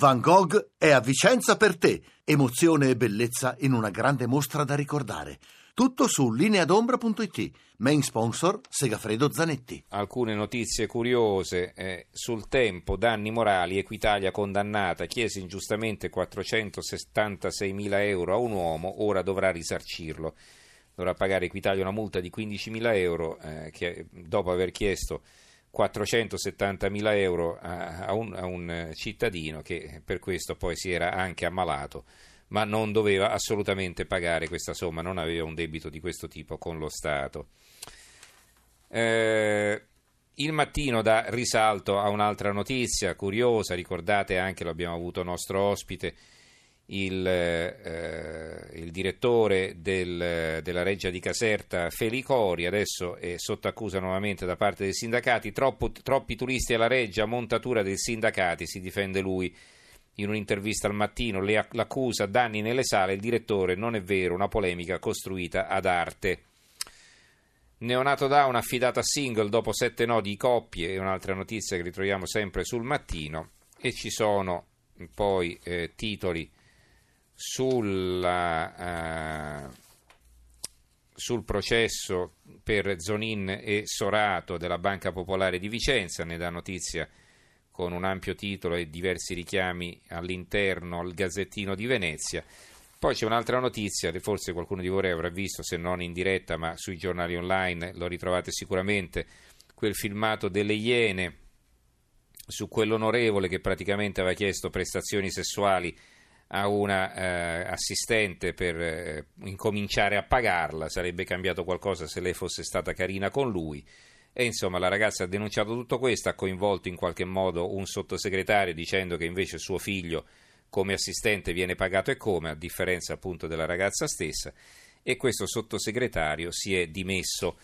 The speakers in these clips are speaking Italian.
Van Gogh è a Vicenza per te. Emozione e bellezza in una grande mostra da ricordare. Tutto su lineadombra.it. Main sponsor Segafredo Zanetti. Alcune notizie curiose eh, sul tempo, danni morali, Equitalia condannata, chiese ingiustamente 476 mila euro a un uomo, ora dovrà risarcirlo. Dovrà pagare Equitalia una multa di 15 mila euro eh, che, dopo aver chiesto 470 mila euro a, un, a un cittadino che per questo poi si era anche ammalato ma non doveva assolutamente pagare questa somma, non aveva un debito di questo tipo con lo Stato. Eh, il mattino dà risalto a un'altra notizia curiosa, ricordate anche, lo abbiamo avuto nostro ospite, il, eh, il direttore del, della Reggia di Caserta, Felicori, adesso è sotto accusa nuovamente da parte dei sindacati, Troppo, troppi turisti alla Reggia, montatura dei sindacati, si difende lui. In un'intervista al mattino, l'accusa danni nelle sale, il direttore non è vero, una polemica costruita ad arte. Neonato Down affidato a single dopo sette nodi coppie, è un'altra notizia che ritroviamo sempre sul mattino. E ci sono poi eh, titoli sulla, uh, sul processo per Zonin e Sorato della Banca Popolare di Vicenza, ne dà notizia con un ampio titolo e diversi richiami all'interno al Gazzettino di Venezia. Poi c'è un'altra notizia, forse qualcuno di voi avrà visto, se non in diretta, ma sui giornali online lo ritrovate sicuramente, quel filmato delle Iene su quell'onorevole che praticamente aveva chiesto prestazioni sessuali a una eh, assistente per eh, incominciare a pagarla, sarebbe cambiato qualcosa se lei fosse stata carina con lui. E insomma la ragazza ha denunciato tutto questo, ha coinvolto in qualche modo un sottosegretario dicendo che invece suo figlio come assistente viene pagato e come, a differenza appunto della ragazza stessa, e questo sottosegretario si è dimesso.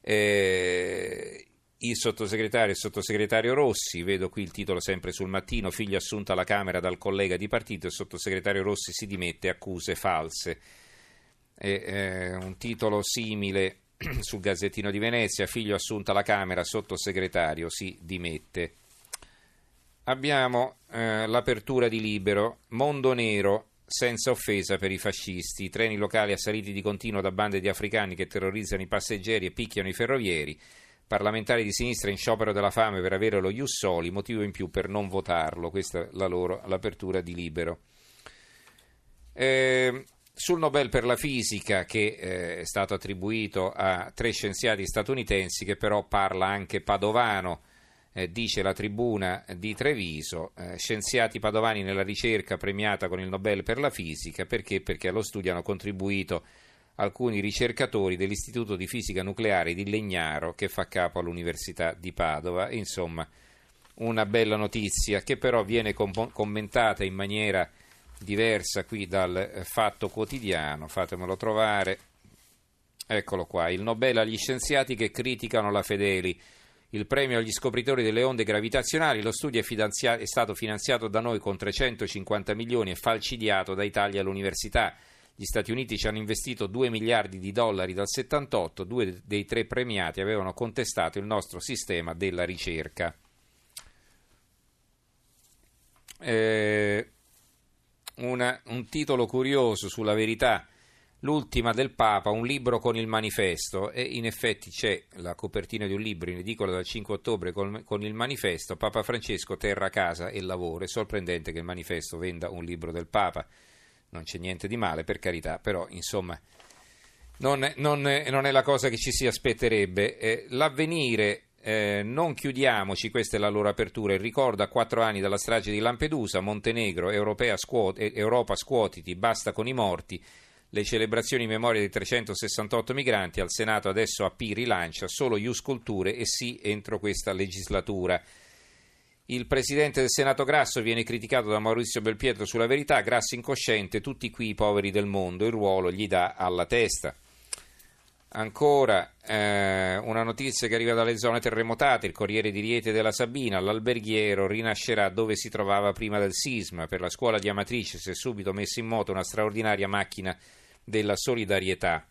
Eh, il sottosegretario, il sottosegretario Rossi, vedo qui il titolo sempre sul mattino, figlio assunto alla Camera dal collega di partito, il sottosegretario Rossi si dimette, accuse false. È, eh, un titolo simile sul Gazzettino di Venezia, figlio assunto alla Camera, sottosegretario si dimette. Abbiamo eh, l'apertura di Libero, Mondo Nero, senza offesa per i fascisti, treni locali assaliti di continuo da bande di africani che terrorizzano i passeggeri e picchiano i ferrovieri, parlamentari di sinistra in sciopero della fame per avere lo Ius Soli, motivo in più per non votarlo, questa è la loro, l'apertura di Libero. Eh, sul Nobel per la fisica che eh, è stato attribuito a tre scienziati statunitensi che però parla anche padovano, eh, dice la tribuna di Treviso, eh, scienziati padovani nella ricerca premiata con il Nobel per la fisica perché? Perché allo studio hanno contribuito alcuni ricercatori dell'Istituto di Fisica Nucleare di Legnaro che fa capo all'Università di Padova. Insomma, una bella notizia che però viene com- commentata in maniera diversa qui dal eh, Fatto Quotidiano, fatemelo trovare. Eccolo qua, il Nobel agli scienziati che criticano la Fedeli. Il premio agli scopritori delle onde gravitazionali, lo studio è, è stato finanziato da noi con 350 milioni e falcidiato da Italia all'università. Gli Stati Uniti ci hanno investito 2 miliardi di dollari dal 78, due dei tre premiati avevano contestato il nostro sistema della ricerca. Eh, una, un titolo curioso sulla verità, l'ultima del Papa, un libro con il manifesto e in effetti c'è la copertina di un libro in edicola dal 5 ottobre con, con, il manifesto Papa Francesco terra, casa e lavoro. È sorprendente che il manifesto venda un libro del Papa, non c'è niente di male per carità, però insomma non, non, non è la cosa che ci si aspetterebbe. Eh, l'avvenire eh, non chiudiamoci, questa è la loro apertura. Il ricordo a quattro anni dalla strage di Lampedusa, Montenegro, scuot- eh, Europa scuotiti, basta con i morti. Le celebrazioni in memoria dei 368 migranti al Senato adesso AP rilancia solo Ius Culture e sì entro questa legislatura. Il presidente del Senato Grasso viene criticato da Maurizio Belpietro sulla verità, Grasso incosciente, tutti qui i poveri del mondo, il ruolo gli dà alla testa. Ancora eh, una notizia che arriva dalle zone terremotate, il Corriere di Riete della Sabina, l'alberghiero rinascerà dove si trovava prima del sisma, per la scuola di Amatrice si è subito messa in moto una straordinaria macchina della solidarietà.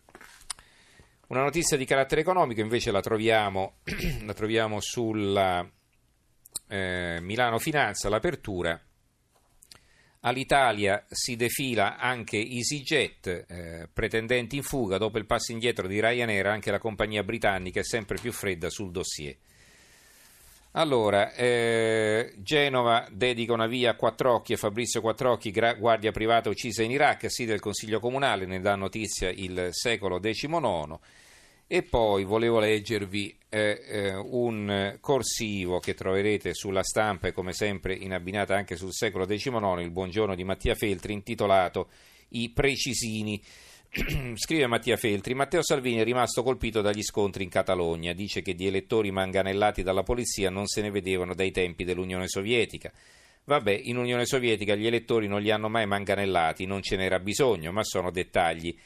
Una notizia di carattere economico invece la troviamo, la troviamo sulla eh, Milano Finanza, l'apertura, All'Italia si defila anche EasyJet, eh, pretendenti in fuga dopo il passo indietro di Ryanair, anche la compagnia britannica è sempre più fredda sul dossier. Allora, eh, Genova dedica una via a Quattrocchi e Fabrizio Quattrocchi, gra- guardia privata uccisa in Iraq, sì del Consiglio Comunale, ne dà notizia il secolo XIX. E poi volevo leggervi eh, eh, un corsivo che troverete sulla stampa e come sempre in abbinata anche sul secolo XIX, il buongiorno di Mattia Feltri, intitolato I precisini. Scrive Mattia Feltri, Matteo Salvini è rimasto colpito dagli scontri in Catalogna, dice che di elettori manganellati dalla polizia non se ne vedevano dai tempi dell'Unione Sovietica. Vabbè, in Unione Sovietica gli elettori non li hanno mai manganellati, non ce n'era bisogno, ma sono dettagli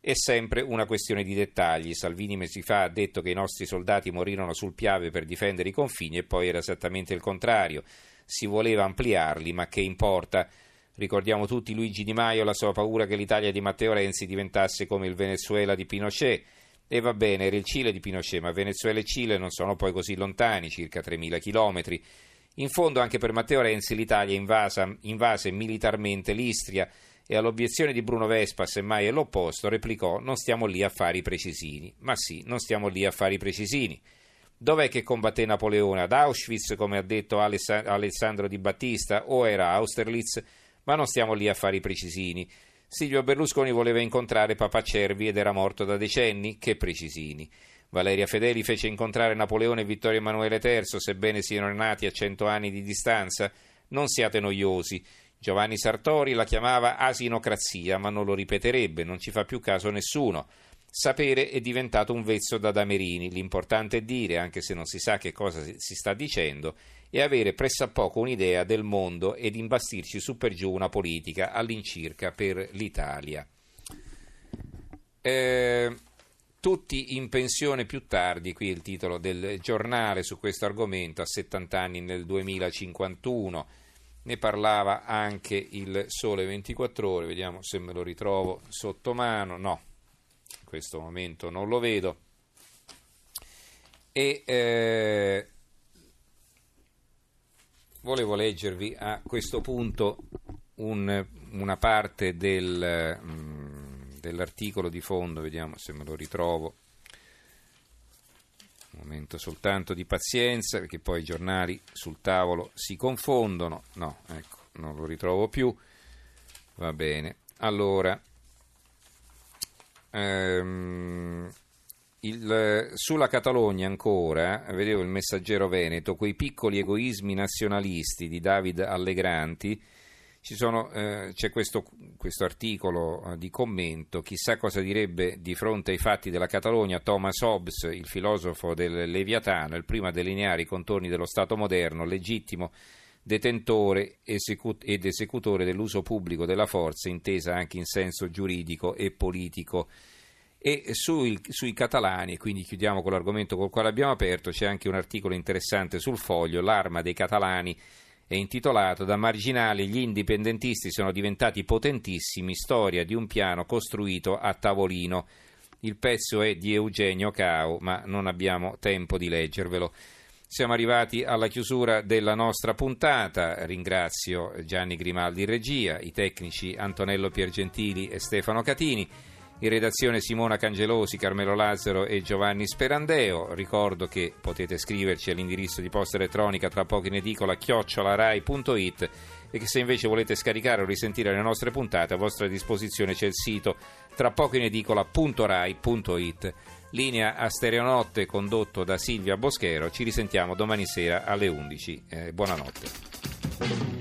è sempre una questione di dettagli. Salvini mesi fa ha detto che i nostri soldati morirono sul Piave per difendere i confini e poi era esattamente il contrario. Si voleva ampliarli, ma che importa? Ricordiamo tutti Luigi Di Maio, la sua paura che l'Italia di Matteo Renzi diventasse come il Venezuela di Pinochet. E va bene, era il Cile di Pinochet, ma Venezuela e Cile non sono poi così lontani, circa 3.000 chilometri. In fondo anche per Matteo Renzi l'Italia invasa, invase militarmente l'Istria e all'obiezione di Bruno Vespa, semmai è l'opposto, replicò non stiamo lì a fare i precisini. Ma sì, non stiamo lì a fare i precisini. Dov'è che combatté Napoleone? Ad Auschwitz, come ha detto Alessandro Di Battista, o era Austerlitz? Ma non stiamo lì a fare i precisini. Silvio Berlusconi voleva incontrare Papa Cervi ed era morto da decenni? Che precisini. Valeria Fedeli fece incontrare Napoleone e Vittorio Emanuele III, sebbene siano nati a cento anni di distanza? Non siate noiosi. Giovanni Sartori la chiamava asinocrazia, ma non lo ripeterebbe, non ci fa più caso nessuno. Sapere è diventato un vezzo da Damerini, l'importante è dire, anche se non si sa che cosa si sta dicendo, e avere pressappoco un'idea del mondo ed imbastirci su per giù una politica all'incirca per l'Italia. Eh, tutti in pensione più tardi, qui è il titolo del giornale su questo argomento, a 70 anni nel 2051 ne parlava anche il Sole 24 Ore, vediamo se me lo ritrovo sotto mano, no, in questo momento non lo vedo. E eh, volevo leggervi a questo punto un, una parte del, mm, dell'articolo di fondo, vediamo se me lo ritrovo momento soltanto di pazienza perché poi i giornali sul tavolo si confondono. No, ecco, non lo ritrovo più. Va bene. Allora, ehm, il, sulla Catalogna ancora, vedevo il messaggero Veneto, quei piccoli egoismi nazionalisti di David Allegranti sono, eh, c'è questo, questo articolo eh, di commento, chissà cosa direbbe di fronte ai fatti della Catalogna Thomas Hobbes, il filosofo del Leviatano, il primo a delineare i contorni dello Stato moderno, legittimo detentore ed esecutore dell'uso pubblico della forza, intesa anche in senso giuridico e politico. E sui, sui catalani, e quindi chiudiamo con l'argomento col quale abbiamo aperto, c'è anche un articolo interessante sul foglio, l'arma dei catalani è intitolato Da marginali gli indipendentisti sono diventati potentissimi, storia di un piano costruito a tavolino. Il pezzo è di Eugenio Cao, ma non abbiamo tempo di leggervelo. Siamo arrivati alla chiusura della nostra puntata. Ringrazio Gianni Grimaldi in regia, i tecnici Antonello Piergentili e Stefano Catini. In redazione Simona Cangelosi, Carmelo Lazzaro e Giovanni Sperandeo. Ricordo che potete scriverci all'indirizzo di posta elettronica tra poco in edicola chiocciolarai.it e che se invece volete scaricare o risentire le nostre puntate a vostra disposizione c'è il sito tra poco in edicola.rai.it. Linea a Stereonotte condotto da Silvia Boschero. Ci risentiamo domani sera alle 11. Eh, buonanotte.